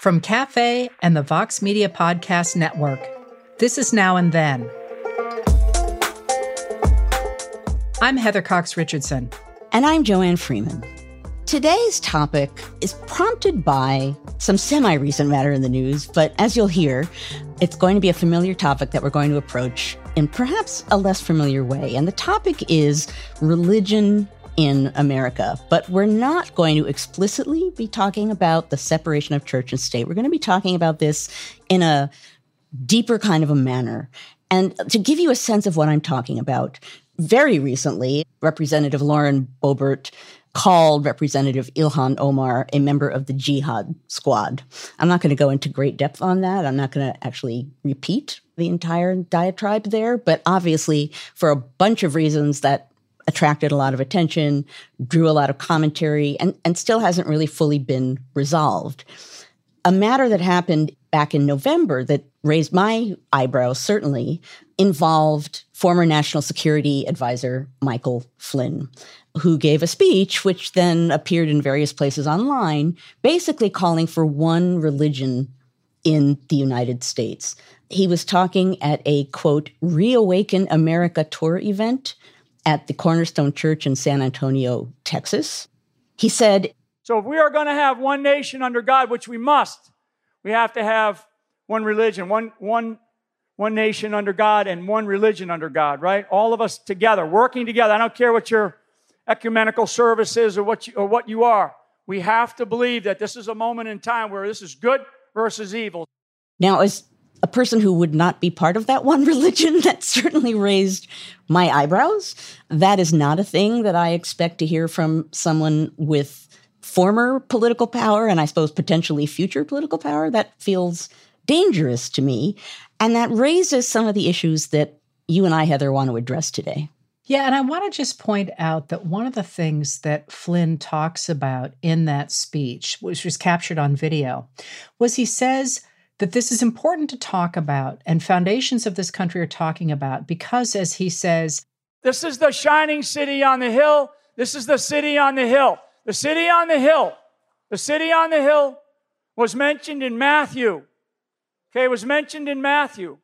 From Cafe and the Vox Media Podcast Network, this is Now and Then. I'm Heather Cox Richardson. And I'm Joanne Freeman. Today's topic is prompted by some semi recent matter in the news, but as you'll hear, it's going to be a familiar topic that we're going to approach in perhaps a less familiar way. And the topic is religion in America. But we're not going to explicitly be talking about the separation of church and state. We're going to be talking about this in a deeper kind of a manner. And to give you a sense of what I'm talking about, very recently, Representative Lauren Boebert called Representative Ilhan Omar a member of the jihad squad. I'm not going to go into great depth on that. I'm not going to actually repeat the entire diatribe there, but obviously, for a bunch of reasons that attracted a lot of attention, drew a lot of commentary, and, and still hasn't really fully been resolved. A matter that happened back in November that raised my eyebrows, certainly, involved former National Security Advisor Michael Flynn, who gave a speech which then appeared in various places online, basically calling for one religion in the United States. He was talking at a quote, Reawaken America tour event at the Cornerstone Church in San Antonio, Texas. He said, So if we are going to have one nation under God, which we must, we have to have one religion, one, one, one nation under God, and one religion under God, right? All of us together, working together. I don't care what your ecumenical service is or what you, or what you are. We have to believe that this is a moment in time where this is good versus evil. Now, as a person who would not be part of that one religion, that certainly raised my eyebrows. That is not a thing that I expect to hear from someone with former political power and I suppose potentially future political power. That feels dangerous to me. And that raises some of the issues that you and I, Heather, want to address today. Yeah, and I want to just point out that one of the things that Flynn talks about in that speech, which was captured on video, was he says that this is important to talk about and foundations of this country are talking about because, as he says, this is the shining city on the hill. This is the city on the hill. The city on the hill. The city on the hill was mentioned in Matthew. Okay, was mentioned in Matthew.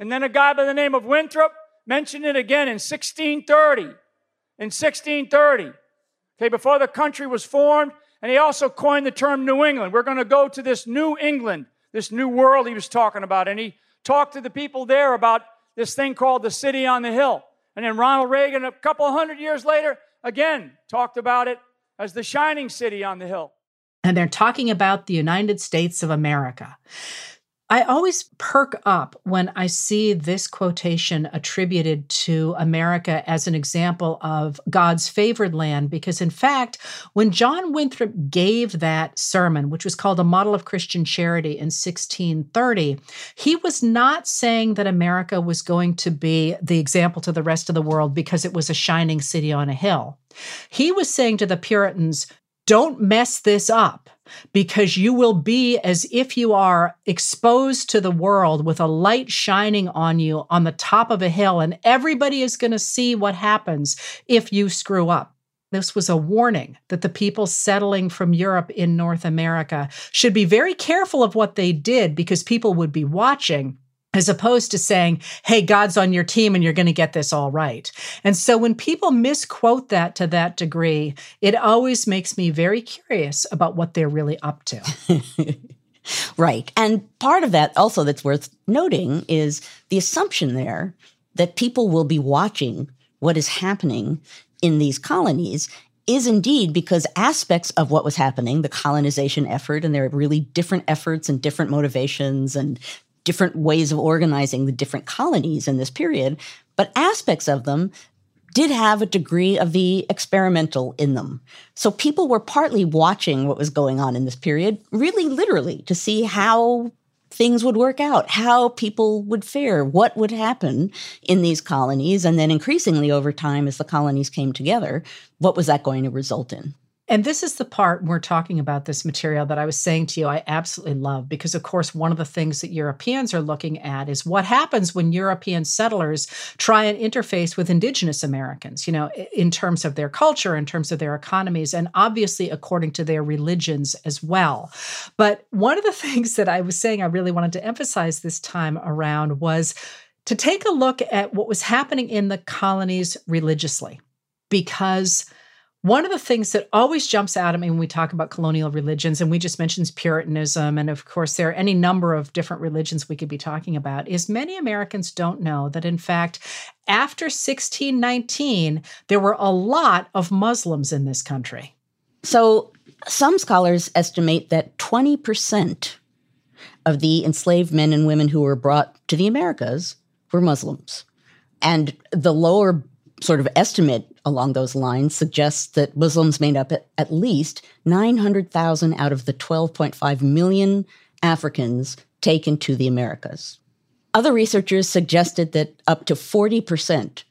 And then a guy by the name of Winthrop mentioned it again in 1630. In 1630. Okay, before the country was formed. And he also coined the term New England. We're going to go to this New England this new world he was talking about. And he talked to the people there about this thing called the city on the hill. And then Ronald Reagan, a couple hundred years later, again talked about it as the shining city on the hill. And they're talking about the United States of America. I always perk up when I see this quotation attributed to America as an example of God's favored land, because in fact, when John Winthrop gave that sermon, which was called A Model of Christian Charity in 1630, he was not saying that America was going to be the example to the rest of the world because it was a shining city on a hill. He was saying to the Puritans, don't mess this up because you will be as if you are exposed to the world with a light shining on you on the top of a hill, and everybody is going to see what happens if you screw up. This was a warning that the people settling from Europe in North America should be very careful of what they did because people would be watching as opposed to saying, hey, God's on your team and you're going to get this all right. And so when people misquote that to that degree, it always makes me very curious about what they're really up to. right. And part of that also that's worth noting is the assumption there that people will be watching what is happening in these colonies is indeed because aspects of what was happening, the colonization effort, and there are really different efforts and different motivations and different ways of organizing the different colonies in this period, but aspects of them did have a degree of the experimental in them. So people were partly watching what was going on in this period, really literally, to see how things would work out, how people would fare, what would happen in these colonies. And then increasingly over time, as the colonies came together, what was that going to result in? And this is the part we're talking about this material that I was saying to you, I absolutely love because, of course, one of the things that Europeans are looking at is what happens when European settlers try and interface with indigenous Americans, you know, in terms of their culture, in terms of their economies, and obviously according to their religions as well. But one of the things that I was saying I really wanted to emphasize this time around was to take a look at what was happening in the colonies religiously because one of the things that always jumps out at me when we talk about colonial religions, and we just mentioned Puritanism, and of course, there are any number of different religions we could be talking about, is many Americans don't know that, in fact, after 1619, there were a lot of Muslims in this country. So, some scholars estimate that 20% of the enslaved men and women who were brought to the Americas were Muslims. And the lower sort of estimate along those lines suggests that Muslims made up at least 900,000 out of the 12.5 million Africans taken to the Americas. Other researchers suggested that up to 40%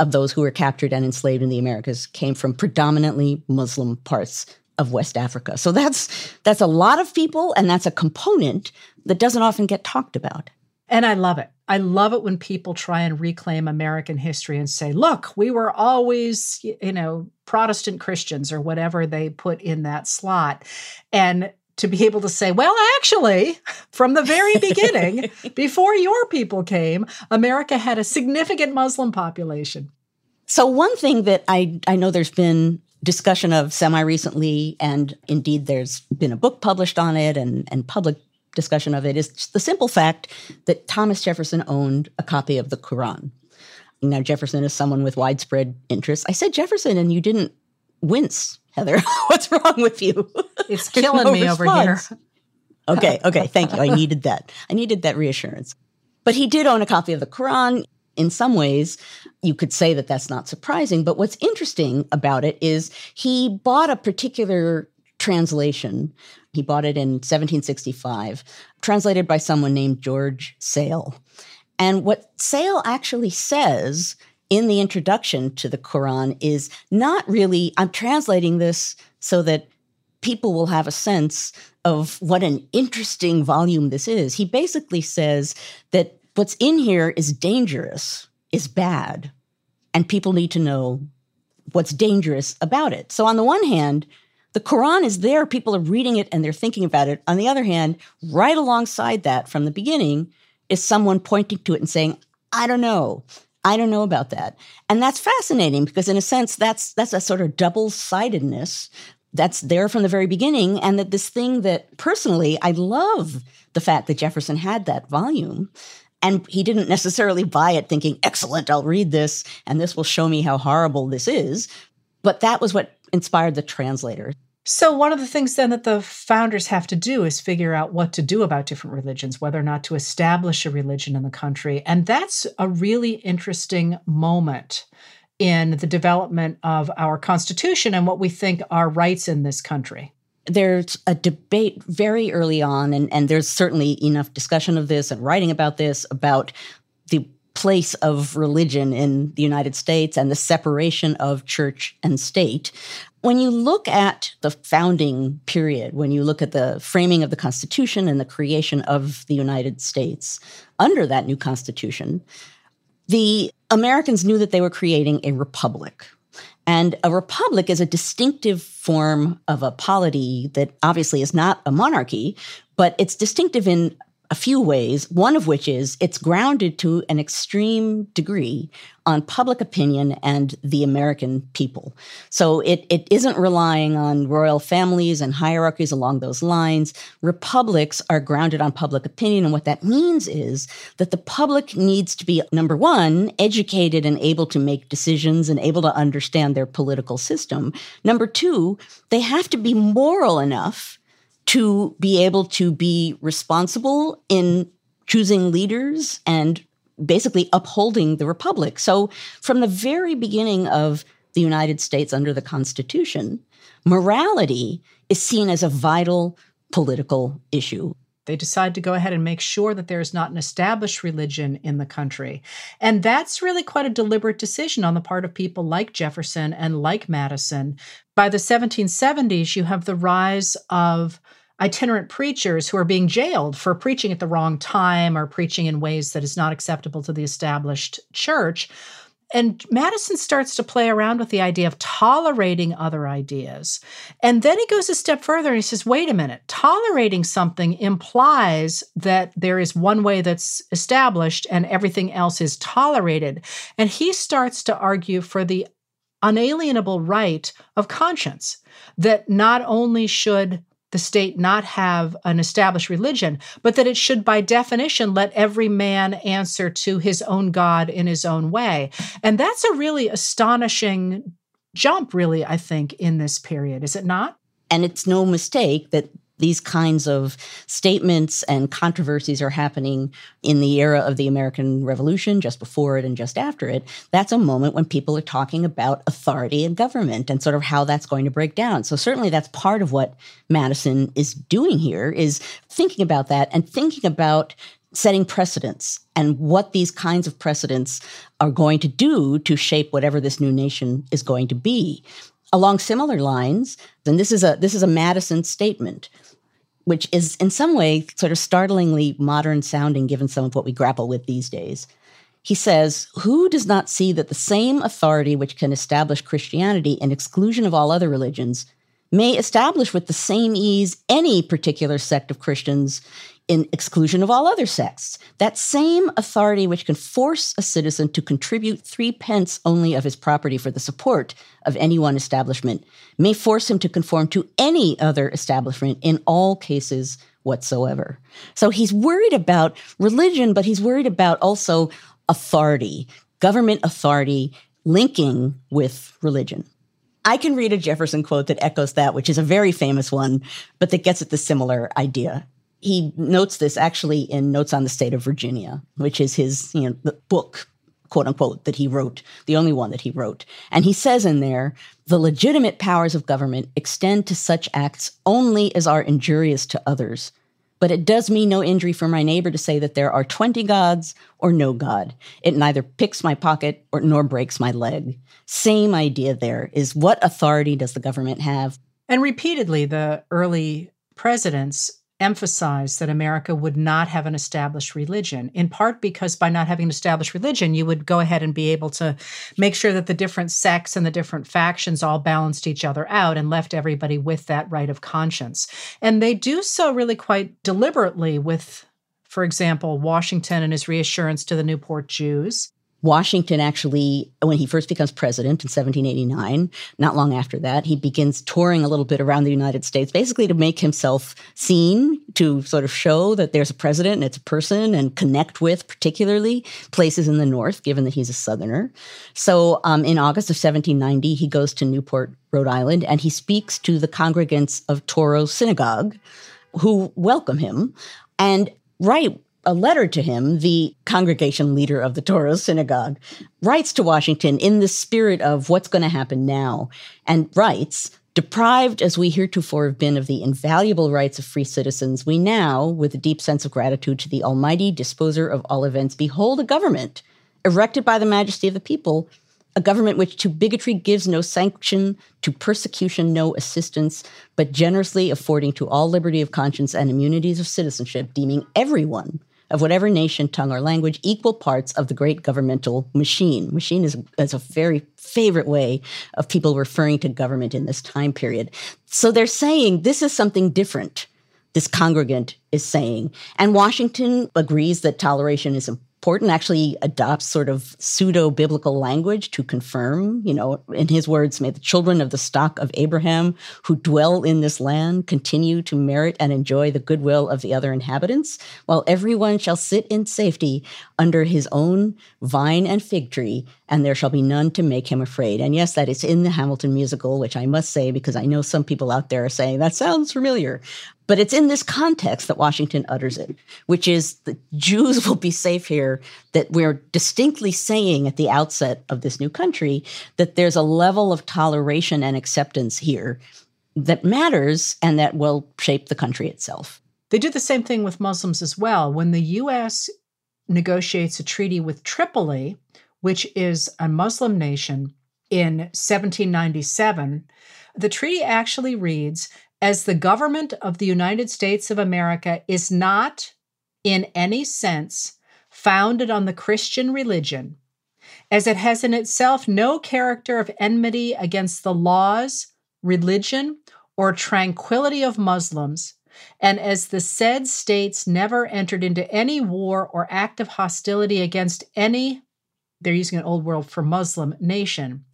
of those who were captured and enslaved in the Americas came from predominantly Muslim parts of West Africa. So that's that's a lot of people and that's a component that doesn't often get talked about. And I love it. I love it when people try and reclaim American history and say, look, we were always, you know, Protestant Christians or whatever they put in that slot. And to be able to say, well, actually, from the very beginning, before your people came, America had a significant Muslim population. So, one thing that I, I know there's been discussion of semi recently, and indeed there's been a book published on it and, and public discussion of it is the simple fact that Thomas Jefferson owned a copy of the Quran. Now, Jefferson is someone with widespread interest. I said Jefferson, and you didn't wince, Heather. What's wrong with you? It's killing no me response. over here. okay, okay, thank you. I needed that. I needed that reassurance. But he did own a copy of the Quran. In some ways, you could say that that's not surprising. But what's interesting about it is he bought a particular translation he bought it in 1765, translated by someone named George Sale. And what Sale actually says in the introduction to the Quran is not really, I'm translating this so that people will have a sense of what an interesting volume this is. He basically says that what's in here is dangerous, is bad, and people need to know what's dangerous about it. So, on the one hand, the Quran is there, people are reading it and they're thinking about it. On the other hand, right alongside that from the beginning is someone pointing to it and saying, I don't know. I don't know about that. And that's fascinating because in a sense that's that's a sort of double-sidedness that's there from the very beginning and that this thing that personally I love the fact that Jefferson had that volume and he didn't necessarily buy it thinking excellent I'll read this and this will show me how horrible this is but that was what inspired the translator. So, one of the things then that the founders have to do is figure out what to do about different religions, whether or not to establish a religion in the country. And that's a really interesting moment in the development of our Constitution and what we think are rights in this country. There's a debate very early on, and, and there's certainly enough discussion of this and writing about this about the place of religion in the United States and the separation of church and state. When you look at the founding period, when you look at the framing of the Constitution and the creation of the United States under that new Constitution, the Americans knew that they were creating a republic. And a republic is a distinctive form of a polity that obviously is not a monarchy, but it's distinctive in a few ways, one of which is it's grounded to an extreme degree on public opinion and the American people. So it, it isn't relying on royal families and hierarchies along those lines. Republics are grounded on public opinion. And what that means is that the public needs to be, number one, educated and able to make decisions and able to understand their political system. Number two, they have to be moral enough to be able to be responsible in choosing leaders and basically upholding the republic. So from the very beginning of the United States under the Constitution, morality is seen as a vital political issue. They decide to go ahead and make sure that there is not an established religion in the country. And that's really quite a deliberate decision on the part of people like Jefferson and like Madison. By the 1770s, you have the rise of itinerant preachers who are being jailed for preaching at the wrong time or preaching in ways that is not acceptable to the established church. And Madison starts to play around with the idea of tolerating other ideas. And then he goes a step further and he says, wait a minute, tolerating something implies that there is one way that's established and everything else is tolerated. And he starts to argue for the unalienable right of conscience, that not only should the state not have an established religion, but that it should, by definition, let every man answer to his own God in his own way. And that's a really astonishing jump, really, I think, in this period, is it not? And it's no mistake that these kinds of statements and controversies are happening in the era of the American Revolution, just before it and just after it, that's a moment when people are talking about authority and government and sort of how that's going to break down. So certainly that's part of what Madison is doing here is thinking about that and thinking about setting precedents and what these kinds of precedents are going to do to shape whatever this new nation is going to be. Along similar lines, and this is a this is a Madison statement which is in some way sort of startlingly modern sounding given some of what we grapple with these days. He says, Who does not see that the same authority which can establish Christianity in exclusion of all other religions may establish with the same ease any particular sect of Christians in exclusion of all other sects. That same authority which can force a citizen to contribute three pence only of his property for the support of any one establishment may force him to conform to any other establishment in all cases whatsoever. So he's worried about religion, but he's worried about also authority, government authority linking with religion. I can read a Jefferson quote that echoes that, which is a very famous one, but that gets at the similar idea. He notes this actually in Notes on the State of Virginia, which is his you know, book, quote unquote, that he wrote, the only one that he wrote. And he says in there, the legitimate powers of government extend to such acts only as are injurious to others but it does me no injury for my neighbor to say that there are 20 gods or no God. It neither picks my pocket or nor breaks my leg. Same idea there is what authority does the government have? And repeatedly, the early presidents emphasized that America would not have an established religion, in part because by not having an established religion, you would go ahead and be able to make sure that the different sects and the different factions all balanced each other out and left everybody with that right of conscience. And they do so really quite deliberately with, for example, Washington and his reassurance to the Newport Jews. Washington actually, when he first becomes president in 1789, not long after that, he begins touring a little bit around the United States, basically to make himself seen, to sort of show that there's a president and it's a person and connect with, particularly places in the North, given that he's a Southerner. So um, in August of 1790, he goes to Newport, Rhode Island, and he speaks to the congregants of Touro Synagogue who welcome him. And right a letter to him, the congregation leader of the Touro Synagogue writes to Washington in the spirit of what's going to happen now and writes, Deprived as we heretofore have been of the invaluable rights of free citizens, we now, with a deep sense of gratitude to the Almighty disposer of all events, behold a government erected by the majesty of the people a government which to bigotry gives no sanction, to persecution no assistance, but generously affording to all liberty of conscience and immunities of citizenship, deeming everyone of whatever nation, tongue, or language equal parts of the great governmental machine. Machine is, is a very favorite way of people referring to government in this time period. So they're saying this is something different. This congregant is saying. And Washington agrees that toleration is important Porton actually adopts sort of pseudo biblical language to confirm, you know, in his words, may the children of the stock of Abraham who dwell in this land continue to merit and enjoy the goodwill of the other inhabitants, while everyone shall sit in safety under his own vine and fig tree, and there shall be none to make him afraid. And yes, that is in the Hamilton musical, which I must say, because I know some people out there are saying that sounds familiar. But it's in this context that Washington utters it, which is the Jews will be safe here, that we're distinctly saying at the outset of this new country that there's a level of toleration and acceptance here that matters and that will shape the country itself. They do the same thing with Muslims as well. When the U.S. negotiates a treaty with Tripoli, which is a Muslim nation, in 1797, the treaty actually reads as the government of the United States of America is not, in any sense, founded on the Christian religion, as it has in itself no character of enmity against the laws, religion, or tranquility of Muslims, and as the said states never entered into any war or act of hostility against any they're using an old world for Muslim nation.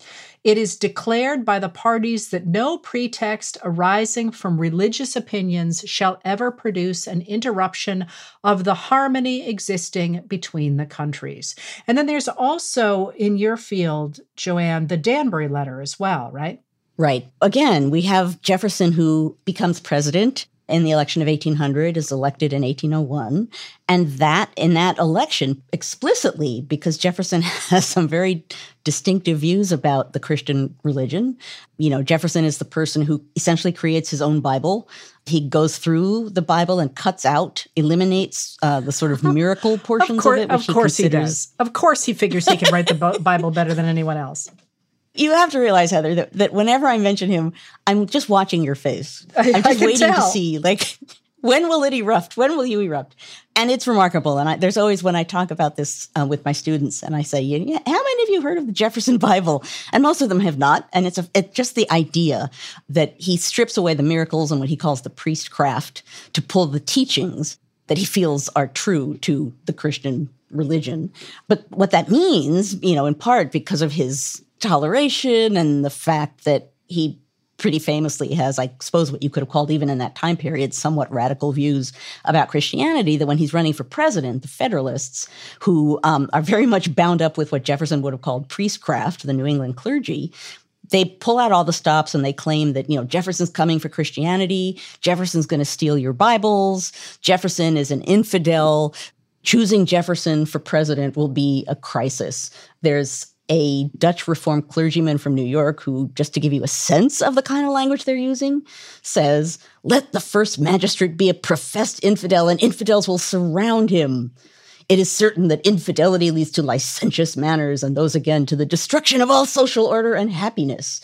It is declared by the parties that no pretext arising from religious opinions shall ever produce an interruption of the harmony existing between the countries. And then there's also in your field, Joanne, the Danbury letter as well, right? Right. Again, we have Jefferson who becomes president in the election of 1800 is elected in 1801 and that in that election explicitly because jefferson has some very distinctive views about the christian religion you know jefferson is the person who essentially creates his own bible. He goes through the bible and cuts out eliminates uh, the sort of miracle portions of, course, of it of course he, he does. Of course he figures he can write the bible better than anyone else you have to realize, Heather, that, that whenever I mention him, I'm just watching your face. I'm just waiting tell. to see, like, when will it erupt? When will you erupt? And it's remarkable. And I, there's always when I talk about this uh, with my students, and I say, yeah, "How many of you heard of the Jefferson Bible?" And most of them have not. And it's, a, it's just the idea that he strips away the miracles and what he calls the priestcraft to pull the teachings that he feels are true to the Christian religion. But what that means, you know, in part because of his toleration and the fact that he pretty famously has, I suppose, what you could have called, even in that time period, somewhat radical views about Christianity. That when he's running for president, the Federalists, who um, are very much bound up with what Jefferson would have called priestcraft, the New England clergy, they pull out all the stops and they claim that you know Jefferson's coming for Christianity, Jefferson's going to steal your Bibles, Jefferson is an infidel. Choosing Jefferson for president will be a crisis. There's a Dutch Reformed clergyman from New York who, just to give you a sense of the kind of language they're using, says, Let the first magistrate be a professed infidel, and infidels will surround him. It is certain that infidelity leads to licentious manners, and those again to the destruction of all social order and happiness.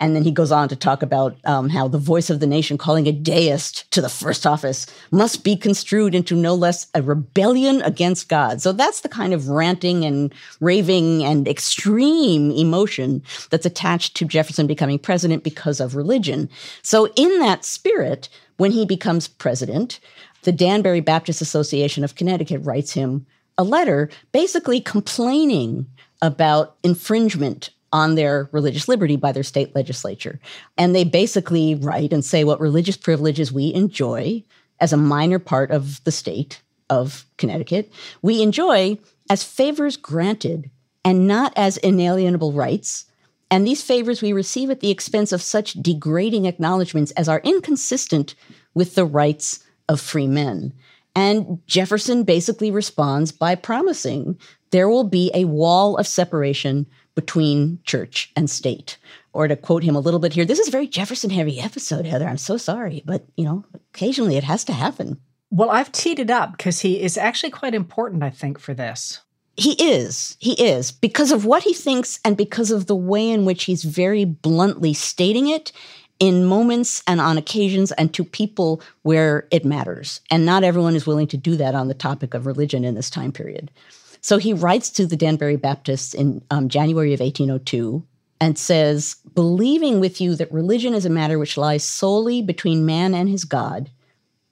And then he goes on to talk about um, how the voice of the nation calling a deist to the first office must be construed into no less a rebellion against God. So that's the kind of ranting and raving and extreme emotion that's attached to Jefferson becoming president because of religion. So, in that spirit, when he becomes president, the Danbury Baptist Association of Connecticut writes him a letter basically complaining about infringement on their religious liberty by their state legislature. And they basically write and say what religious privileges we enjoy as a minor part of the state of Connecticut, we enjoy as favors granted and not as inalienable rights. And these favors we receive at the expense of such degrading acknowledgments as are inconsistent with the rights of free men. And Jefferson basically responds by promising there will be a wall of separation between church and state. Or to quote him a little bit here, this is a very Jefferson heavy episode, Heather. I'm so sorry, but you know, occasionally it has to happen. Well, I've teed it up because he is actually quite important, I think, for this. He is. He is. Because of what he thinks and because of the way in which he's very bluntly stating it in moments and on occasions and to people where it matters. And not everyone is willing to do that on the topic of religion in this time period. So he writes to the Danbury Baptists in um, January of 1802 and says, Believing with you that religion is a matter which lies solely between man and his God,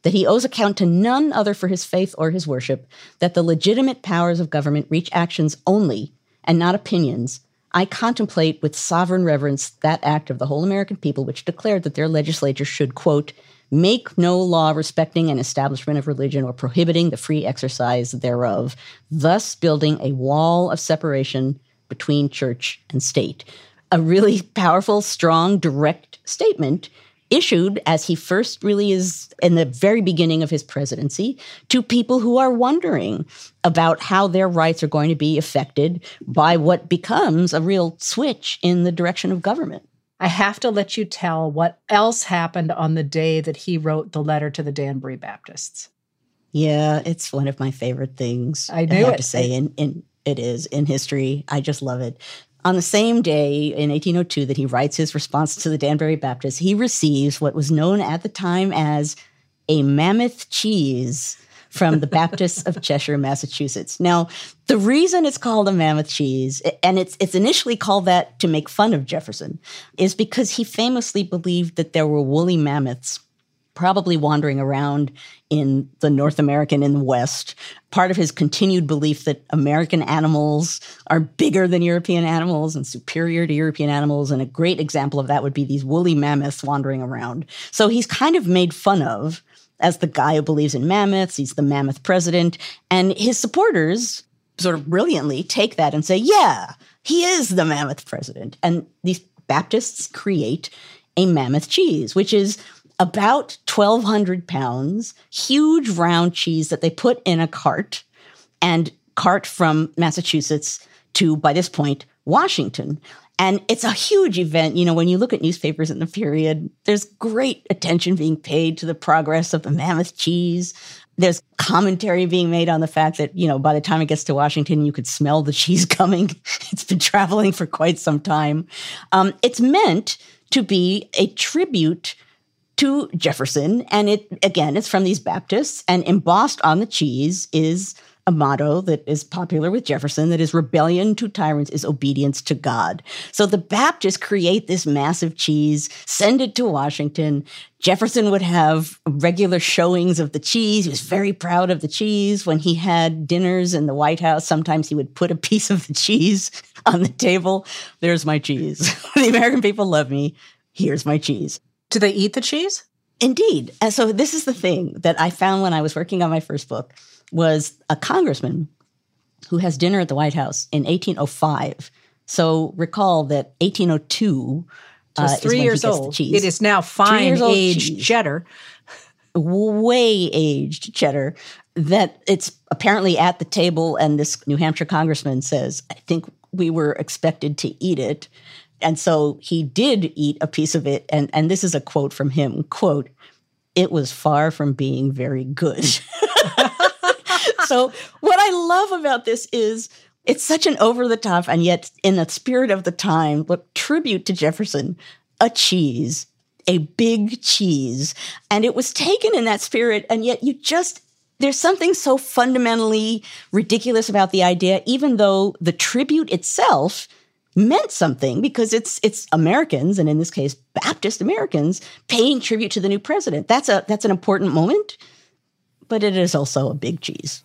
that he owes account to none other for his faith or his worship, that the legitimate powers of government reach actions only and not opinions, I contemplate with sovereign reverence that act of the whole American people which declared that their legislature should, quote, make no law respecting an establishment of religion or prohibiting the free exercise thereof, thus building a wall of separation between church and state. A really powerful, strong, direct statement issued as he first really is in the very beginning of his presidency to people who are wondering about how their rights are going to be affected by what becomes a real switch in the direction of government. I have to let you tell what else happened on the day that he wrote the letter to the Danbury Baptists. Yeah, it's one of my favorite things. I I have to say, in, in it is in history. I just love it. On the same day in 1802 that he writes his response to the Danbury Baptists, he receives what was known at the time as a mammoth cheese from the Baptists of Cheshire, Massachusetts. Now, the reason it's called a mammoth cheese, and it's it's initially called that to make fun of Jefferson, is because he famously believed that there were woolly mammoths probably wandering around in the North American in the West. Part of his continued belief that American animals are bigger than European animals and superior to European animals. And a great example of that would be these woolly mammoths wandering around. So he's kind of made fun of as the guy who believes in mammoths. He's the mammoth president. And his supporters sort of brilliantly take that and say, yeah, he is the mammoth president. And these Baptists create a mammoth cheese, which is about 1,200 pounds, huge round cheese that they put in a cart and cart from Massachusetts to, by this point, Washington. And it's a huge event. You know, when you look at newspapers in the period, there's great attention being paid to the progress of the mammoth cheese. There's commentary being made on the fact that, you know, by the time it gets to Washington, you could smell the cheese coming. it's been traveling for quite some time. Um, it's meant to be a tribute to Jefferson. And it, again, it's from these Baptists. And embossed on the cheese is a motto that is popular with Jefferson that is rebellion to tyrants is obedience to God. So the Baptists create this massive cheese, send it to Washington. Jefferson would have regular showings of the cheese. He was very proud of the cheese. When he had dinners in the White House, sometimes he would put a piece of the cheese on the table. There's my cheese. the American people love me. Here's my cheese. Do they eat the cheese? Indeed. And so this is the thing that I found when I was working on my first book was a congressman who has dinner at the White House in 1805. So recall that 1802 So uh, three years old. It is now fine years old aged cheese. cheddar. way aged cheddar that it's apparently at the table and this New Hampshire congressman says, I think we were expected to eat it. And so he did eat a piece of it. And, and this is a quote from him, quote, it was far from being very good. so what I love about this is it's such an over the top and yet in the spirit of the time, look, tribute to Jefferson, a cheese, a big cheese. And it was taken in that spirit. And yet you just, there's something so fundamentally ridiculous about the idea, even though the tribute itself meant something because it's it's Americans and in this case Baptist Americans paying tribute to the new president. That's a that's an important moment, but it is also a big cheese.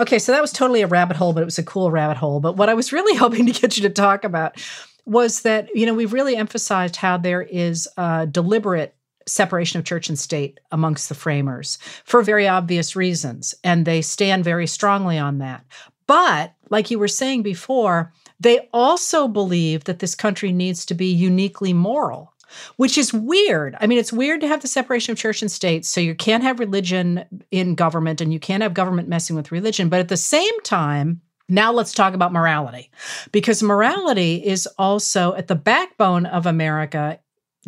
Okay, so that was totally a rabbit hole, but it was a cool rabbit hole. But what I was really hoping to get you to talk about was that, you know, we've really emphasized how there is a deliberate separation of church and state amongst the framers for very obvious reasons. And they stand very strongly on that. But like you were saying before, they also believe that this country needs to be uniquely moral which is weird. I mean, it's weird to have the separation of church and state. So you can't have religion in government and you can't have government messing with religion. But at the same time, now let's talk about morality because morality is also at the backbone of America,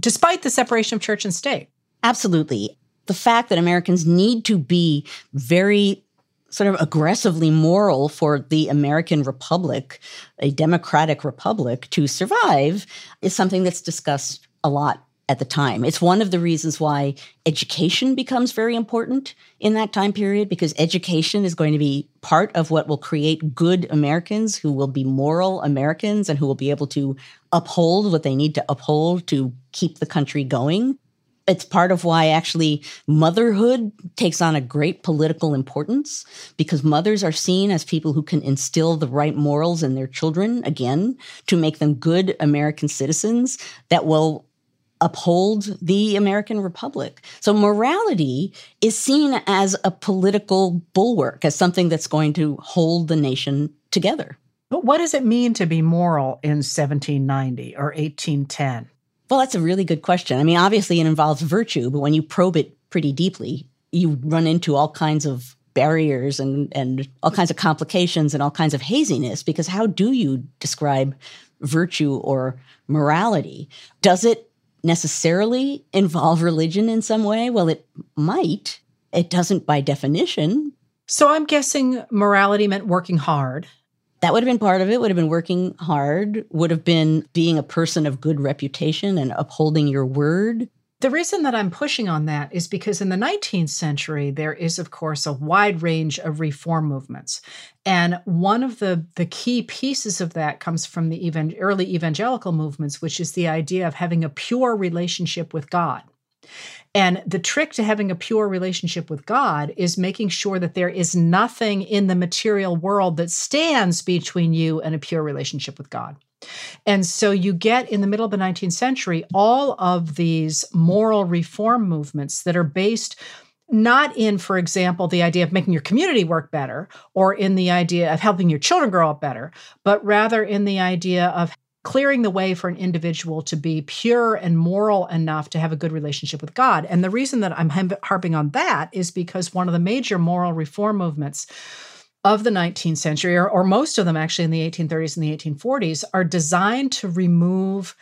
despite the separation of church and state. Absolutely. The fact that Americans need to be very sort of aggressively moral for the American Republic, a democratic republic, to survive is something that's discussed a lot at the time. It's one of the reasons why education becomes very important in that time period because education is going to be part of what will create good Americans who will be moral Americans and who will be able to uphold what they need to uphold to keep the country going. It's part of why actually motherhood takes on a great political importance because mothers are seen as people who can instill the right morals in their children, again, to make them good American citizens that will uphold the American Republic. So morality is seen as a political bulwark, as something that's going to hold the nation together. But what does it mean to be moral in 1790 or 1810? Well, that's a really good question. I mean, obviously it involves virtue, but when you probe it pretty deeply, you run into all kinds of barriers and, and all kinds of complications and all kinds of haziness because how do you describe virtue or morality? Does it necessarily involve religion in some way? Well, it might. It doesn't by definition. So I'm guessing morality meant working hard. That would have been part of it, would have been working hard, would have been being a person of good reputation and upholding your word. The reason that I'm pushing on that is because in the 19th century, there is, of course, a wide range of reform movements. And one of the, the key pieces of that comes from the evan- early evangelical movements, which is the idea of having a pure relationship with God. And the trick to having a pure relationship with God is making sure that there is nothing in the material world that stands between you and a pure relationship with God. And so you get in the middle of the 19th century all of these moral reform movements that are based not in, for example, the idea of making your community work better or in the idea of helping your children grow up better, but rather in the idea of clearing the way for an individual to be pure and moral enough to have a good relationship with God. And the reason that I'm harping on that is because one of the major moral reform movements of the 19th century, or, or most of them actually in the 1830s and the 1840s, are designed to remove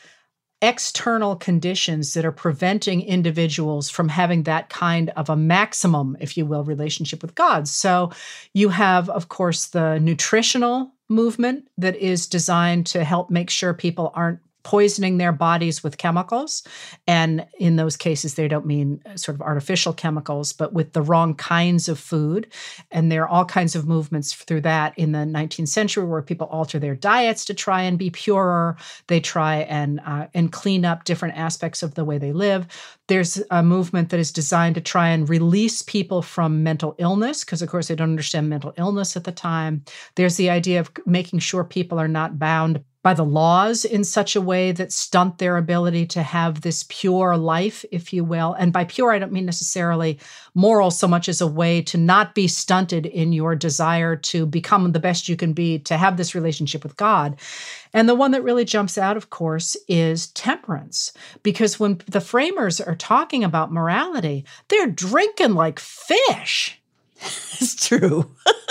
external conditions that are preventing individuals from having that kind of a maximum, if you will, relationship with God. So you have, of course, the nutritional movement that is designed to help make sure people aren't poisoning their bodies with chemicals. And in those cases, they don't mean uh, sort of artificial chemicals, but with the wrong kinds of food. And there are all kinds of movements through that in the 19th century where people alter their diets to try and be purer. They try and uh, and clean up different aspects of the way they live. There's a movement that is designed to try and release people from mental illness, because of course they don't understand mental illness at the time. There's the idea of making sure people are not bound by the laws in such a way that stunt their ability to have this pure life, if you will. And by pure, I don't mean necessarily moral so much as a way to not be stunted in your desire to become the best you can be, to have this relationship with God. And the one that really jumps out, of course, is temperance. Because when the framers are talking about morality, they're drinking like fish. it's true.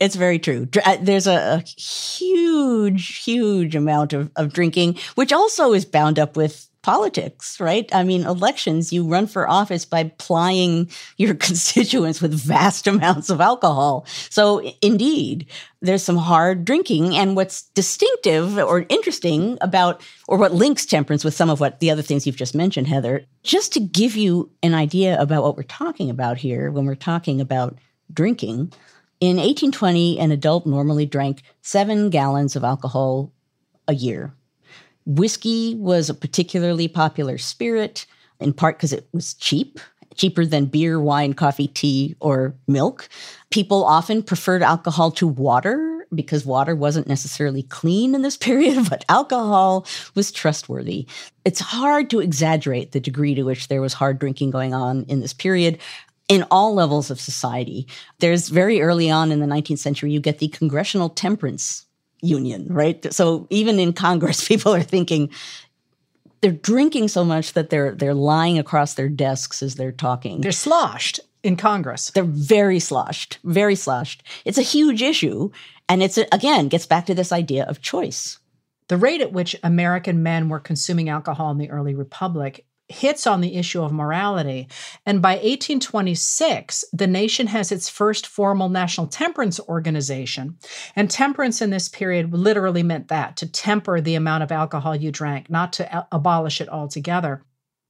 it's very true. Uh, there's a, a, huge, huge amount of, of drinking, which also is bound up with politics, right? I mean, elections, you run for office by plying your constituents with vast amounts of alcohol. So, indeed, there's some hard drinking. And what's distinctive or interesting about, or what links temperance with some of what the other things you've just mentioned, Heather, just to give you an idea about what we're talking about here when we're talking about drinking. In 1820, an adult normally drank seven gallons of alcohol a year. Whiskey was a particularly popular spirit, in part because it was cheap, cheaper than beer, wine, coffee, tea, or milk. People often preferred alcohol to water because water wasn't necessarily clean in this period, but alcohol was trustworthy. It's hard to exaggerate the degree to which there was hard drinking going on in this period in all levels of society. There's very early on in the 19th century, you get the Congressional Temperance Union, right? So even in Congress, people are thinking, they're drinking so much that they're they're lying across their desks as they're talking. They're sloshed in Congress. They're very sloshed, very sloshed. It's a huge issue, and it's again gets back to this idea of choice. The rate at which American men were consuming alcohol in the early republic hits on the issue of morality. And by 1826, the nation has its first formal national temperance organization. And temperance in this period literally meant that to temper the amount of alcohol you drank, not to abolish it altogether.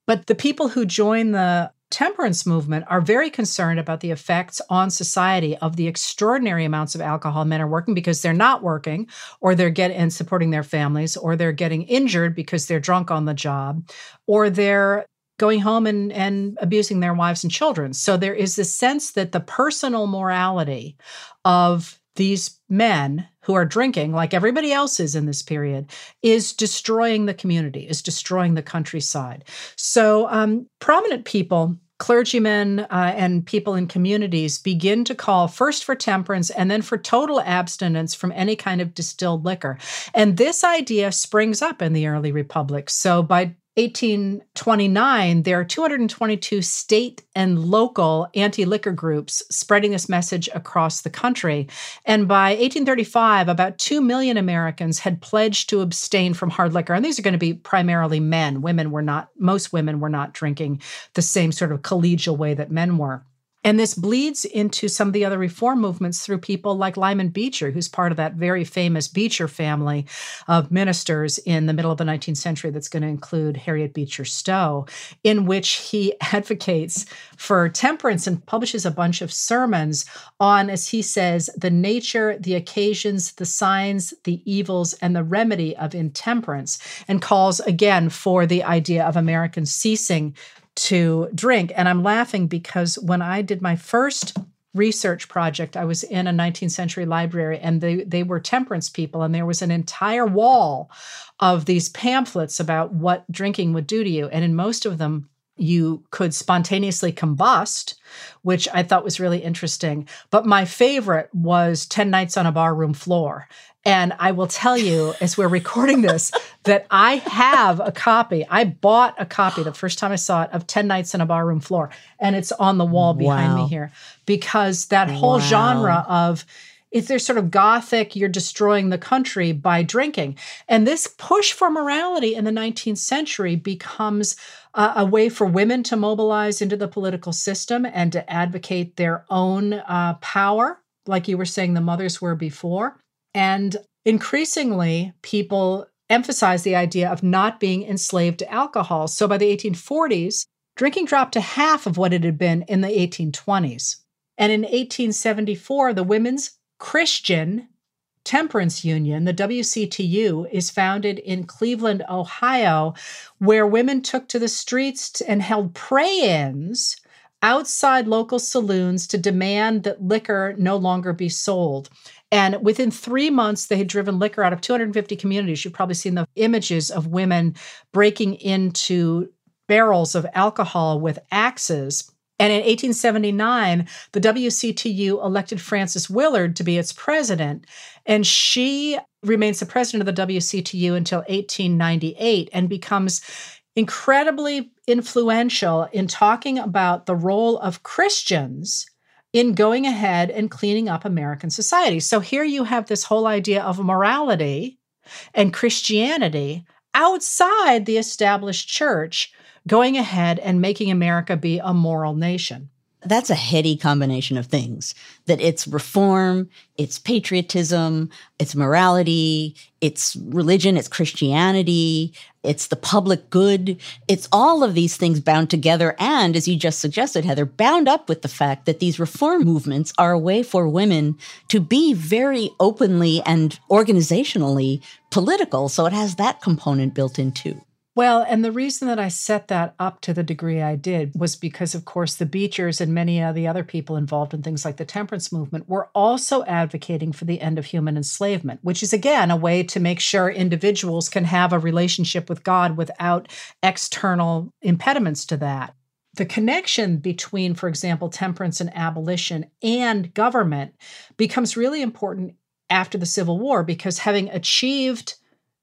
But the people who join the temperance movement are very concerned about the effects on society of the extraordinary amounts of alcohol men are working because they're not working or they're getting and supporting their families or they're getting injured because they're drunk on the job or they're going home and, and abusing their wives and children. So there is this sense that the personal morality of these men who are drinking, like everybody else is in this period, is destroying the community, is destroying the countryside. So, um, prominent people clergymen uh, and people in communities begin to call first for temperance and then for total abstinence from any kind of distilled liquor. And this idea springs up in the early republic. So by 1829, there are 222 state and local anti liquor groups spreading this message across the country. And by 1835, about 2 million Americans had pledged to abstain from hard liquor. And these are going to be primarily men. Women were not, most women were not drinking the same sort of collegial way that men were. And this bleeds into some of the other reform movements through people like Lyman Beecher, who's part of that very famous Beecher family of ministers in the middle of the 19th century, that's going to include Harriet Beecher Stowe, in which he advocates for temperance and publishes a bunch of sermons on, as he says, the nature, the occasions, the signs, the evils, and the remedy of intemperance, and calls again for the idea of Americans ceasing to drink. And I'm laughing because when I did my first research project, I was in a 19th century library and they, they were temperance people, and there was an entire wall of these pamphlets about what drinking would do to you. And in most of them, you could spontaneously combust, which I thought was really interesting. But my favorite was 10 Nights on a Barroom Floor. And I will tell you, as we're recording this, that I have a copy. I bought a copy the first time I saw it of 10 Nights in a Barroom Floor. And it's on the wall behind wow. me here because that whole wow. genre of if there's sort of gothic, you're destroying the country by drinking. And this push for morality in the 19th century becomes uh, a way for women to mobilize into the political system and to advocate their own uh, power, like you were saying the mothers were before. And increasingly, people emphasized the idea of not being enslaved to alcohol. So by the 1840s, drinking dropped to half of what it had been in the 1820s. And in 1874, the Women's Christian Temperance Union, the WCTU, is founded in Cleveland, Ohio, where women took to the streets and held pray ins outside local saloons to demand that liquor no longer be sold. And within three months, they had driven liquor out of 250 communities. You've probably seen the images of women breaking into barrels of alcohol with axes. And in 1879, the WCTU elected Frances Willard to be its president. And she remains the president of the WCTU until 1898 and becomes incredibly influential in talking about the role of Christians in going ahead and cleaning up American society. So here you have this whole idea of morality and Christianity outside the established church going ahead and making America be a moral nation that's a heady combination of things that it's reform, it's patriotism, it's morality, it's religion, it's Christianity, it's the public good. It's all of these things bound together. And as you just suggested, Heather, bound up with the fact that these reform movements are a way for women to be very openly and organizationally political. So it has that component built in too. Well, and the reason that I set that up to the degree I did was because, of course, the Beechers and many of the other people involved in things like the temperance movement were also advocating for the end of human enslavement, which is, again, a way to make sure individuals can have a relationship with God without external impediments to that. The connection between, for example, temperance and abolition and government becomes really important after the Civil War because having achieved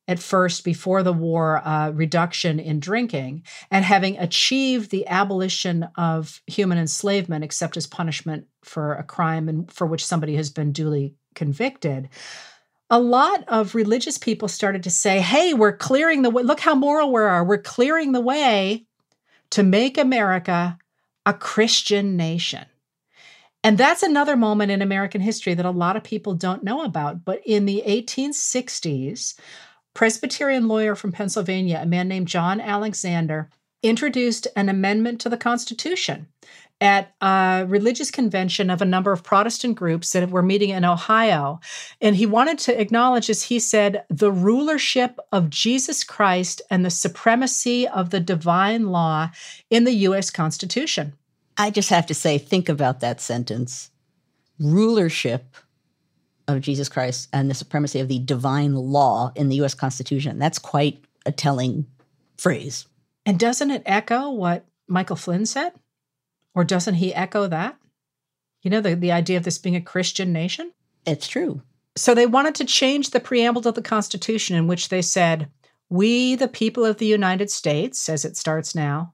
at first before the war uh, reduction in drinking and having achieved the abolition of human enslavement except as punishment for a crime and for which somebody has been duly convicted. A lot of religious people started to say hey we're clearing the way look how moral we are. We're clearing the way to make america a christian nation. And that's another moment in American history that a lot of people don't know about. But in the 1860s, Presbyterian lawyer from Pennsylvania, a man named John Alexander, introduced an amendment to the Constitution at a religious convention of a number of Protestant groups that were meeting in Ohio. And he wanted to acknowledge, as he said, the rulership of Jesus Christ and the supremacy of the divine law in the U.S. Constitution. I just have to say, think about that sentence rulership of Jesus Christ and the supremacy of the divine law in the US Constitution. That's quite a telling phrase. And doesn't it echo what Michael Flynn said? Or doesn't he echo that? You know, the, the idea of this being a Christian nation? It's true. So they wanted to change the preamble to the Constitution in which they said, We, the people of the United States, as it starts now,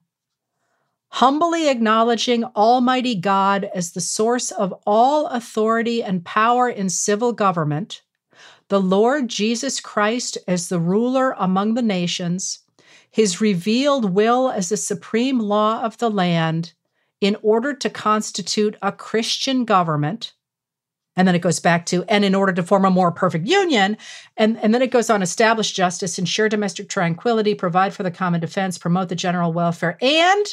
humbly acknowledging Almighty God as the source of all authority and power in civil government, the Lord Jesus Christ as the ruler among the nations, his revealed will as the supreme law of the land, in order to constitute a Christian government. And then it goes back to, and in order to form a more perfect union. And, and then it goes on establish justice, ensure domestic tranquility, provide for the common defense, promote the general welfare, and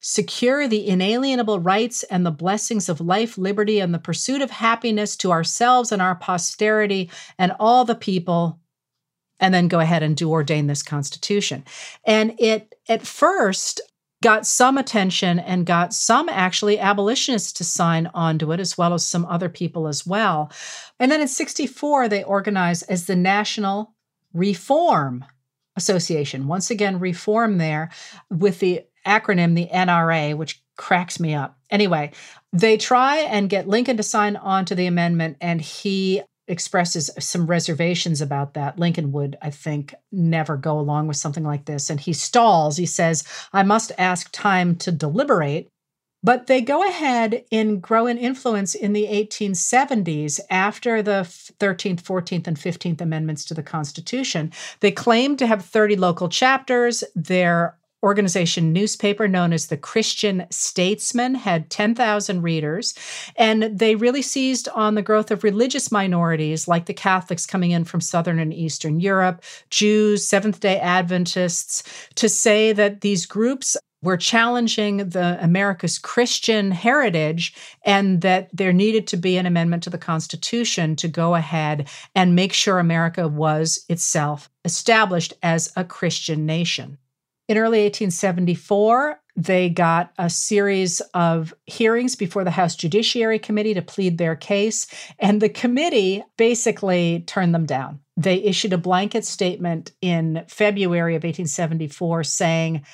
secure the inalienable rights and the blessings of life, liberty, and the pursuit of happiness to ourselves and our posterity and all the people, and then go ahead and do ordain this Constitution. And it, at first, got some attention and got some actually abolitionists to sign onto it, as well as some other people as well. And then in 64, they organized as the National Reform Association. Once again, reform there with the acronym, the NRA, which cracks me up. Anyway, they try and get Lincoln to sign on to the amendment, and he expresses some reservations about that. Lincoln would, I think, never go along with something like this. And he stalls. He says, I must ask time to deliberate. But they go ahead and grow in influence in the 1870s after the 13th, 14th, and 15th Amendments to the Constitution. They claim to have 30 local chapters. Their organization newspaper known as the Christian Statesman had 10,000 readers. And they really seized on the growth of religious minorities like the Catholics coming in from Southern and Eastern Europe, Jews, Seventh day Adventists, to say that these groups were challenging the America's Christian heritage and that there needed to be an amendment to the Constitution to go ahead and make sure America was itself established as a Christian nation. In early 1874, they got a series of hearings before the House Judiciary Committee to plead their case, and the committee basically turned them down. They issued a blanket statement in February of 1874 saying,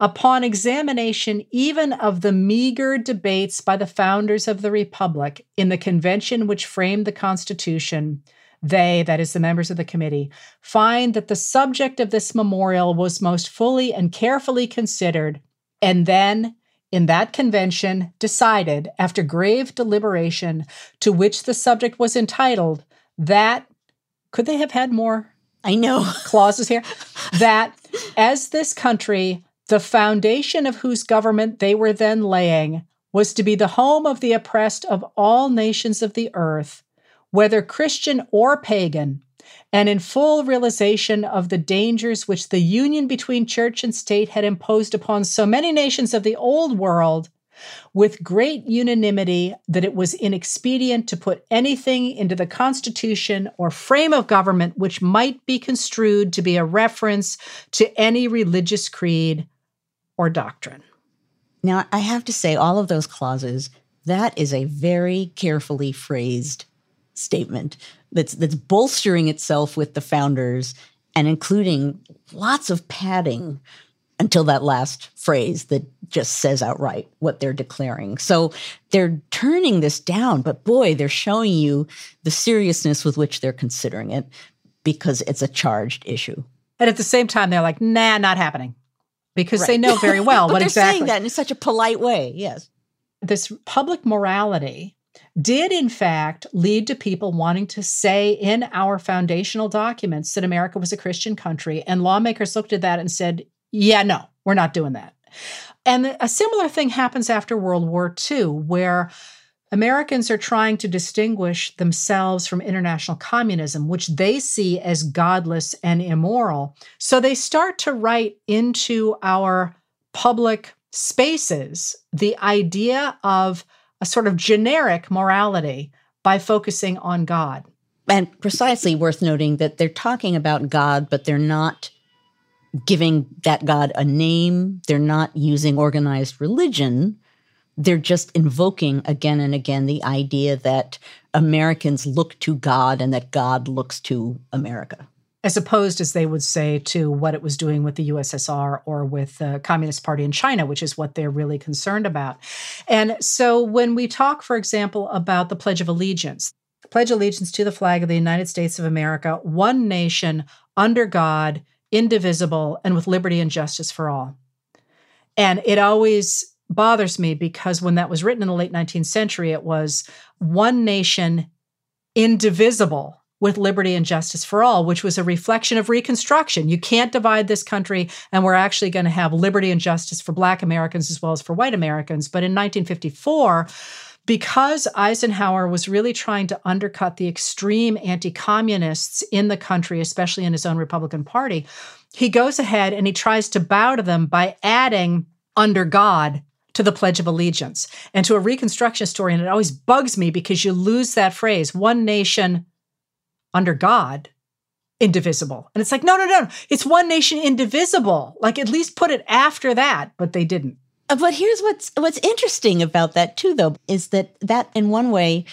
Upon examination even of the meager debates by the founders of the Republic in the convention which framed the Constitution, they, that is, the members of the committee, find that the subject of this memorial was most fully and carefully considered, and then, in that convention, decided, after grave deliberation, to which the subject was entitled, that could they have had more? I know. clauses here. that as this country, the foundation of whose government they were then laying, was to be the home of the oppressed of all nations of the earth whether Christian or pagan, and in full realization of the dangers which the union between church and state had imposed upon so many nations of the old world, with great unanimity that it was inexpedient to put anything into the Constitution or frame of government which might be construed to be a reference to any religious creed or doctrine. Now, I have to say, all of those clauses, that is a very carefully phrased statement that's that's bolstering itself with the founders and including lots of padding until that last phrase that just says outright what they're declaring. So they're turning this down, but boy, they're showing you the seriousness with which they're considering it because it's a charged issue. And at the same time, they're like, nah, not happening. Because right. they know very well what exactly. they're exactly. saying that in such a polite way, yes. This public morality did in fact lead to people wanting to say in our foundational documents that America was a Christian country. And lawmakers looked at that and said, yeah, no, we're not doing that. And a similar thing happens after World War II, where Americans are trying to distinguish themselves from international communism, which they see as godless and immoral. So they start to write into our public spaces the idea of a sort of generic morality by focusing on God. And precisely worth noting that they're talking about God, but they're not giving that God a name. They're not using organized religion. They're just invoking again and again the idea that Americans look to God and that God looks to America. As opposed, as they would say, to what it was doing with the USSR or with the Communist Party in China, which is what they're really concerned about. And so when we talk, for example, about the Pledge of Allegiance, pledge allegiance to the flag of the United States of America, one nation, under God, indivisible, and with liberty and justice for all. And it always bothers me because when that was written in the late 19th century, it was one nation, indivisible, with liberty and justice for all, which was a reflection of Reconstruction. You can't divide this country, and we're actually going to have liberty and justice for Black Americans as well as for white Americans. But in 1954, because Eisenhower was really trying to undercut the extreme anti communists in the country, especially in his own Republican Party, he goes ahead and he tries to bow to them by adding under God to the Pledge of Allegiance and to a Reconstruction story. And it always bugs me because you lose that phrase one nation under God, indivisible. And it's like, no, no, no, it's one nation indivisible. Like at least put it after that, but they didn't. Uh, but here's what's what's interesting about that too, though, is that that in one way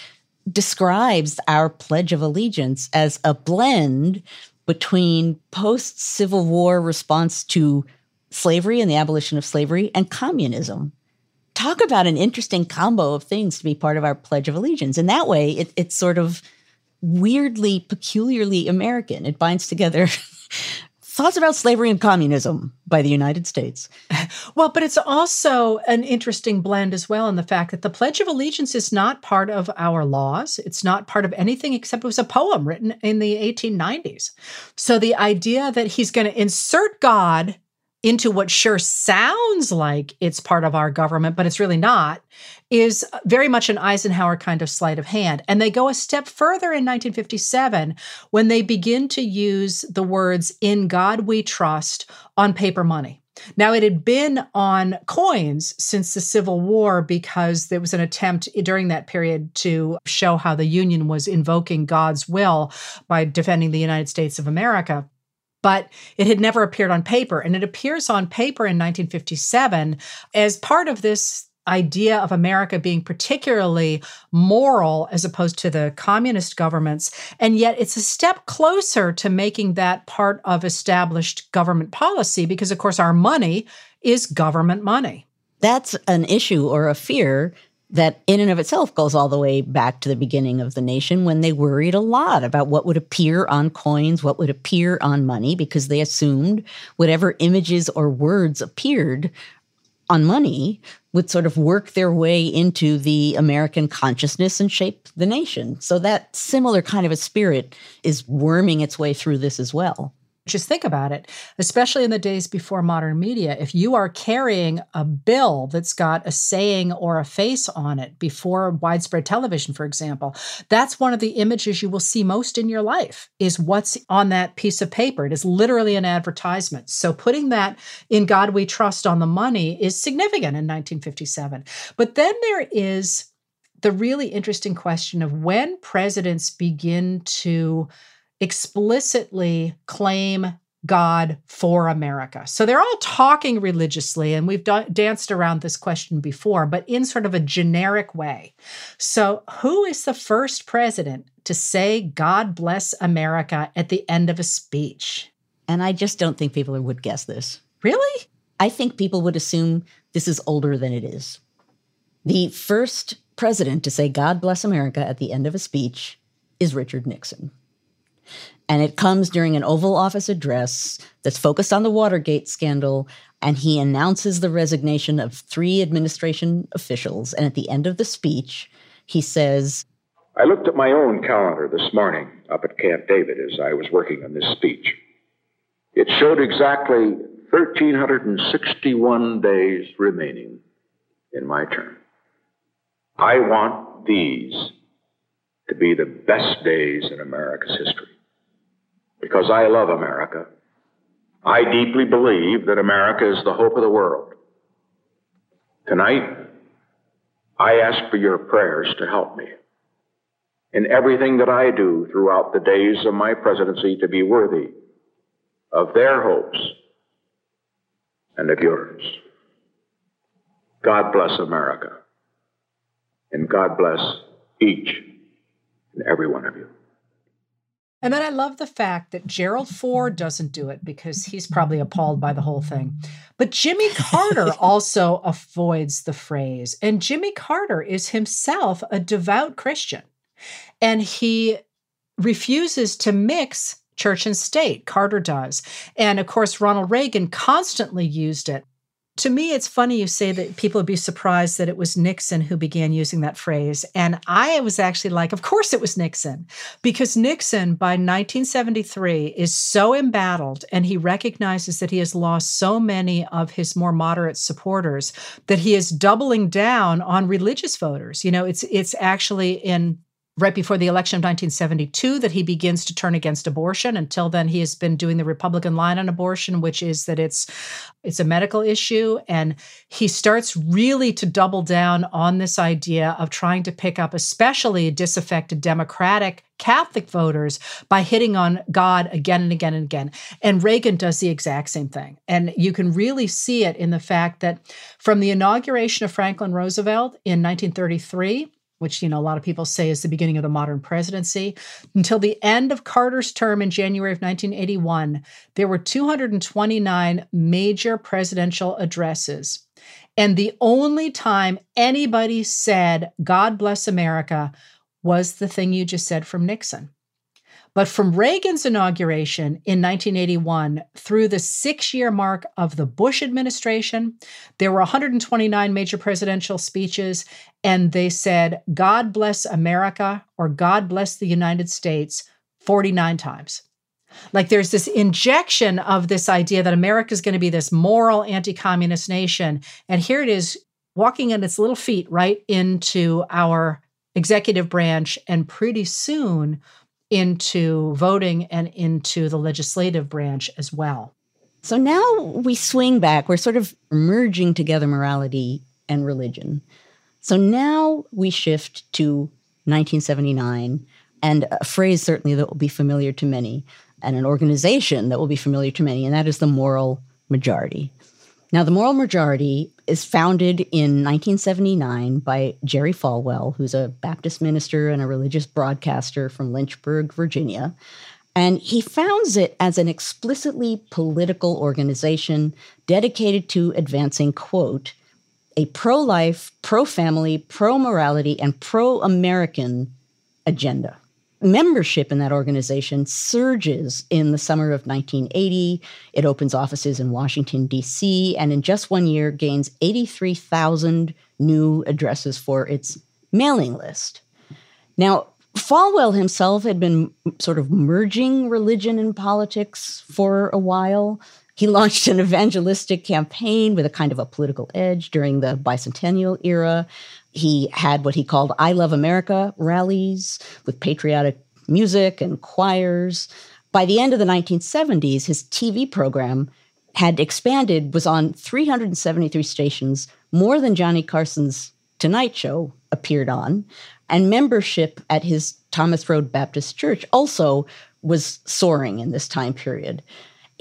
describes our Pledge of Allegiance as a blend between post Civil War response to slavery and the abolition of slavery and communism. Talk about an interesting combo of things to be part of our Pledge of Allegiance. In that way, it, it's sort of weirdly, peculiarly American. It binds together thoughts about slavery and communism by the United States. Well, but it's also an interesting blend as well in the fact that the Pledge of Allegiance is not part of our laws. It's not part of anything except it was a poem written in the 1890s. So the idea that he's going to insert God into what sure sounds like it's part of our government, but it's really not, is very much an Eisenhower kind of sleight of hand. And they go a step further in 1957 when they begin to use the words, In God we trust, on paper money. Now, it had been on coins since the Civil War because there was an attempt during that period to show how the Union was invoking God's will by defending the United States of America but it had never appeared on paper. And it appears on paper in 1957 as part of this idea of America being particularly moral as opposed to the communist governments. And yet it's a step closer to making that part of established government policy because, of course, our money is government money. That's an issue or a fear that in and of itself goes all the way back to the beginning of the nation when they worried a lot about what would appear on coins, what would appear on money, because they assumed whatever images or words appeared on money would sort of work their way into the American consciousness and shape the nation. So that similar kind of a spirit is worming its way through this as well. Just think about it, especially in the days before modern media. If you are carrying a bill that's got a saying or a face on it before widespread television, for example, that's one of the images you will see most in your life is what's on that piece of paper. It is literally an advertisement. So putting that in God We Trust on the money is significant in 1957. But then there is the really interesting question of when presidents begin to explicitly claim God for America. So they're all talking religiously, and we've da- danced around this question before, but in sort of a generic way. So, who is the first president to say, God bless America at the end of a speech? And I just don't think people would guess this. Really? I think people would assume this is older than it is. The first president to say, God bless America at the end of a speech is Richard Nixon. And it comes during an Oval Office address that's focused on the Watergate scandal. And he announces the resignation of three administration officials. And at the end of the speech, he says, I looked at my own calendar this morning up at Camp David as I was working on this speech. It showed exactly 1,361 days remaining in my term. I want these to be the best days in America's history because I love America. I deeply believe that America is the hope of the world. Tonight, I ask for your prayers to help me in everything that I do throughout the days of my presidency to be worthy of their hopes and of yours. God bless America, and God bless each and every one of you. And then I love the fact that Gerald Ford doesn't do it because he's probably appalled by the whole thing. But Jimmy Carter also avoids the phrase. And Jimmy Carter is himself a devout Christian. And he refuses to mix church and state. Carter does. And of course, Ronald Reagan constantly used it to me, it's funny you say that people would be surprised that it was Nixon who began using that phrase. And I was actually like, of course it was Nixon, because Nixon by 1973 is so embattled and he recognizes that he has lost so many of his more moderate supporters that he is doubling down on religious voters. You know, it's it's actually in right before the election of 1972 that he begins to turn against abortion. Until then he has been doing the republican line on abortion which is that it's it's a medical issue. And he starts really to double down on this idea of trying to pick up especially disaffected democratic catholic voters by hitting on god again and again and again. And reagan does the exact same thing. And you can really see it in the fact that from the inauguration of franklin roosevelt in 1933 which you know a lot of people say is the beginning of the modern presidency. Until the end of carter's term in january of 1981 there were 229 major presidential addresses. And the only time anybody said god bless america was the thing you just said from nixon but from Reagan's inauguration in 1981 through the six year mark of the Bush administration, there were 129 major presidential speeches, and they said, God bless America or God bless the United States 49 times. Like there's this injection of this idea that America is going to be this moral anti communist nation. And here it is walking on its little feet right into our executive branch. And pretty soon, into voting and into the legislative branch as well. So now we swing back. We're sort of merging together morality and religion. So now we shift to 1979 and a phrase certainly that will be familiar to many and an organization that will be familiar to many, and that is the moral majority. Now, the moral majority is founded in 1979 by Jerry Falwell, who's a Baptist minister and a religious broadcaster from Lynchburg, Virginia. And he founds it as an explicitly political organization dedicated to advancing, quote, a pro life, pro family, pro morality, and pro American agenda membership in that organization surges in the summer of 1980. It opens offices in Washington, D.C., and in just one year gains 83,000 new addresses for its mailing list. Now, Falwell himself had been sort of merging religion and politics for a while. He launched an evangelistic campaign with a kind of a political edge during the bicentennial era. He had what he called I Love America rallies with patriotic music and choirs. By the end of the 1970s, his TV program had expanded, was on 373 stations, more than Johnny Carson's Tonight Show appeared on. And membership at his Thomas Road Baptist Church also was soaring in this time period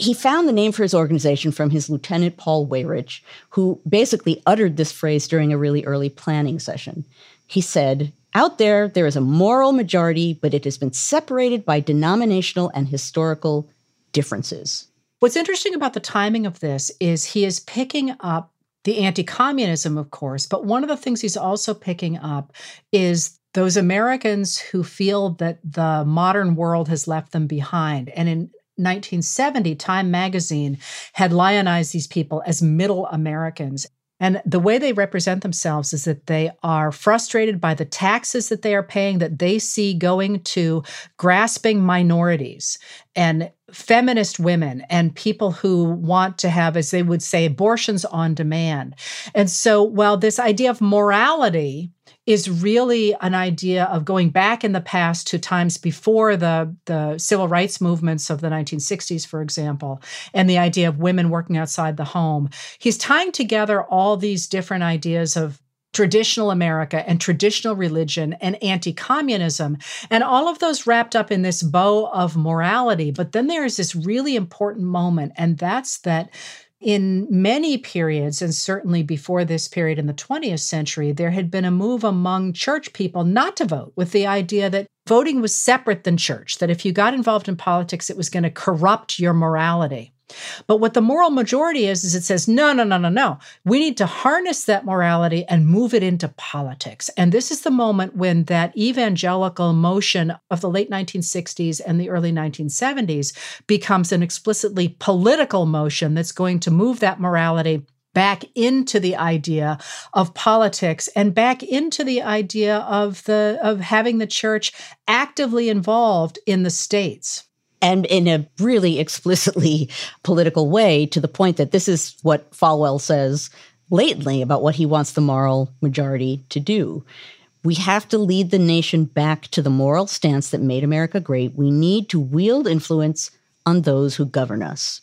he found the name for his organization from his lieutenant Paul Weyrich, who basically uttered this phrase during a really early planning session. He said, Out there, there is a moral majority, but it has been separated by denominational and historical differences. What's interesting about the timing of this is he is picking up the anti communism, of course, but one of the things he's also picking up is those Americans who feel that the modern world has left them behind. And in 1970, Time magazine had lionized these people as middle Americans. And the way they represent themselves is that they are frustrated by the taxes that they are paying, that they see going to grasping minorities and feminist women and people who want to have, as they would say, abortions on demand. And so, while this idea of morality is really an idea of going back in the past to times before the, the civil rights movements of the 1960s, for example, and the idea of women working outside the home. He's tying together all these different ideas of traditional America and traditional religion and anti communism, and all of those wrapped up in this bow of morality. But then there is this really important moment, and that's that in many periods, and certainly before this period in the 20th century, there had been a move among church people not to vote with the idea that voting was separate than church, that if you got involved in politics, it was going to corrupt your morality. But what the moral majority is, is it says, no, no, no, no, no. We need to harness that morality and move it into politics. And this is the moment when that evangelical motion of the late 1960s and the early 1970s becomes an explicitly political motion that's going to move that morality back into the idea of politics and back into the idea of the of having the church actively involved in the states and in a really explicitly political way to the point that this is what Falwell says lately about what he wants the moral majority to do. We have to lead the nation back to the moral stance that made America great. We need to wield influence on those who govern us.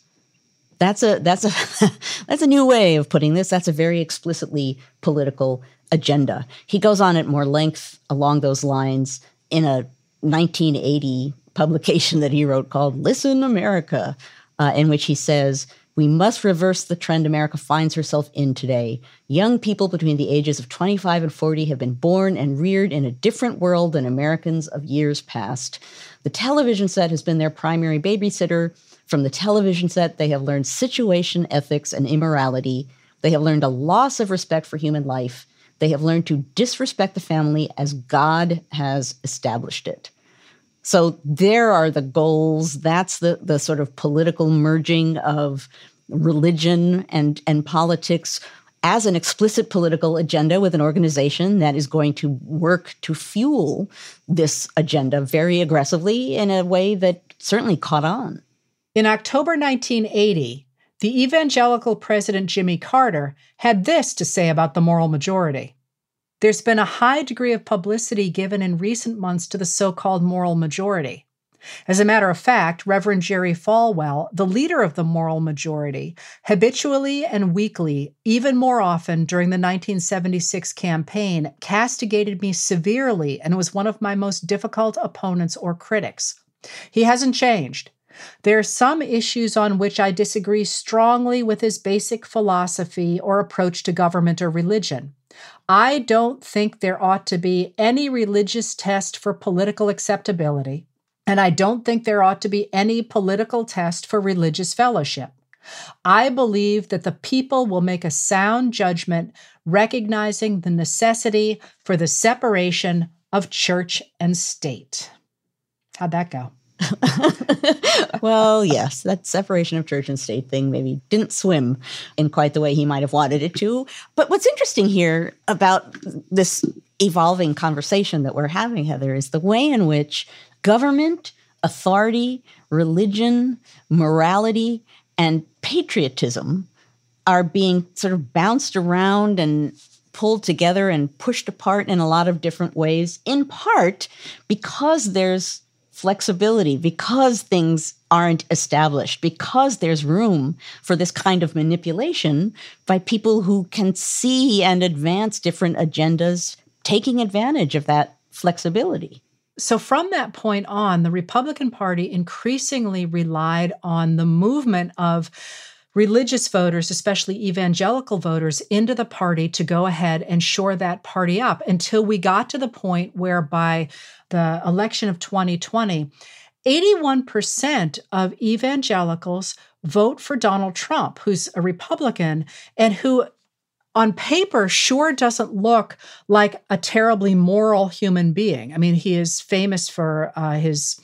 That's a that's a that's a new way of putting this. That's a very explicitly political agenda. He goes on at more length along those lines in a 1980 publication that he wrote called Listen America, uh, in which he says, we must reverse the trend America finds herself in today. Young people between the ages of 25 and 40 have been born and reared in a different world than Americans of years past. The television set has been their primary babysitter. From the television set, they have learned situation ethics and immorality. They have learned a loss of respect for human life. They have learned to disrespect the family as God has established it. So there are the goals. That's the, the sort of political merging of religion and, and politics as an explicit political agenda with an organization that is going to work to fuel this agenda very aggressively in a way that certainly caught on. In October 1980, the evangelical president Jimmy Carter had this to say about the moral majority. There's been a high degree of publicity given in recent months to the so called moral majority. As a matter of fact, Reverend Jerry Falwell, the leader of the moral majority, habitually and weekly, even more often during the 1976 campaign, castigated me severely and was one of my most difficult opponents or critics. He hasn't changed. There are some issues on which I disagree strongly with his basic philosophy or approach to government or religion. I don't think there ought to be any religious test for political acceptability, and I don't think there ought to be any political test for religious fellowship. I believe that the people will make a sound judgment recognizing the necessity for the separation of church and state. How'd that go? well, yes, that separation of church and state thing maybe didn't swim in quite the way he might have wanted it to. But what's interesting here about this evolving conversation that we're having, Heather, is the way in which government, authority, religion, morality, and patriotism are being sort of bounced around and pulled together and pushed apart in a lot of different ways, in part because there's flexibility because things aren't established, because there's room for this kind of manipulation by people who can see and advance different agendas, taking advantage of that flexibility. So, from that point on, the Republican Party increasingly relied on the movement of religious voters, especially evangelical voters, into the party to go ahead and shore that party up until we got to the point whereby the election of 2020, 81% of evangelicals vote for Donald Trump, who's a Republican and who on paper sure doesn't look like a terribly moral human being. I mean, he is famous for uh, his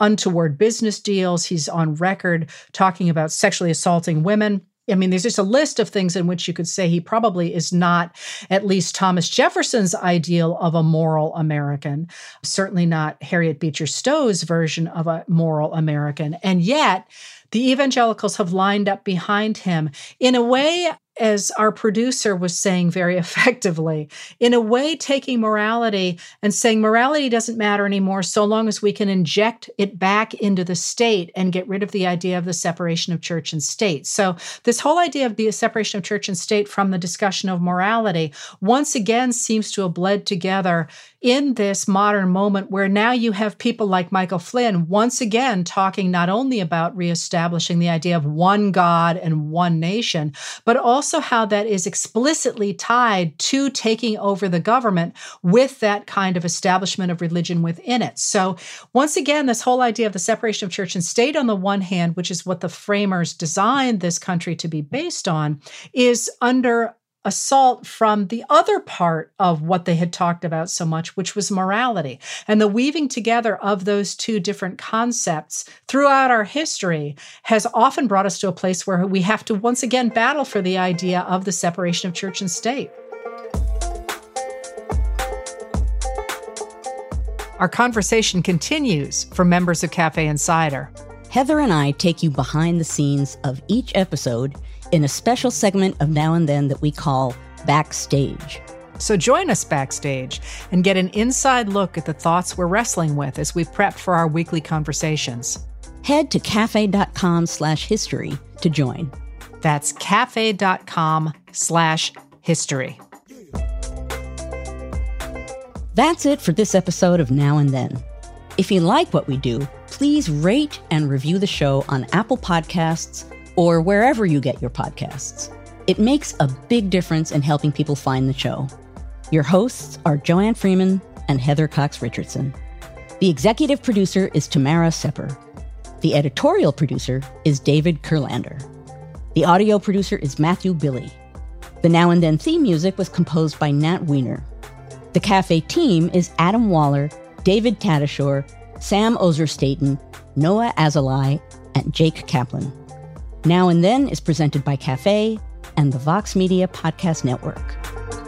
untoward business deals. He's on record talking about sexually assaulting women. I mean, there's just a list of things in which you could say he probably is not at least Thomas Jefferson's ideal of a moral American, certainly not Harriet Beecher Stowe's version of a moral American. And yet, the evangelicals have lined up behind him in a way as our producer was saying very effectively, in a way, taking morality and saying morality doesn't matter anymore so long as we can inject it back into the state and get rid of the idea of the separation of church and state. So, this whole idea of the separation of church and state from the discussion of morality once again seems to have bled together in this modern moment where now you have people like Michael Flynn once again talking not only about reestablishing the idea of one God and one nation, but also how that is explicitly tied to taking over the government with that kind of establishment of religion within it. So, once again, this whole idea of the separation of church and state, on the one hand, which is what the framers designed this country to be based on, is under assault from the other part of what they had talked about so much, which was morality. And the weaving together of those two different concepts throughout our history has often brought us to a place where we have to once again battle for the idea of the separation of church and state. Our conversation continues for members of Cafe Insider. Heather and I take you behind the scenes of each episode in a special segment of Now and Then that we call Backstage. So join us backstage and get an inside look at the thoughts we're wrestling with as we prep for our weekly conversations. Head to cafe.com slash history to join. That's cafe.com slash history. That's it for this episode of Now and Then. If you like what we do, please rate and review the show on Apple Podcasts or wherever you get your podcasts. It makes a big difference in helping people find the show. Your hosts are Joanne Freeman and Heather Cox Richardson. The executive producer is Tamara Sepper. The editorial producer is David Kurlander. The audio producer is Matthew Billy. The Now and Then theme music was composed by Nat Weiner. The cafe team is Adam Waller, David Tatasciore, Sam Ozer-Staton, Noah Azulai, and Jake Kaplan. Now and Then is presented by Cafe and the Vox Media Podcast Network.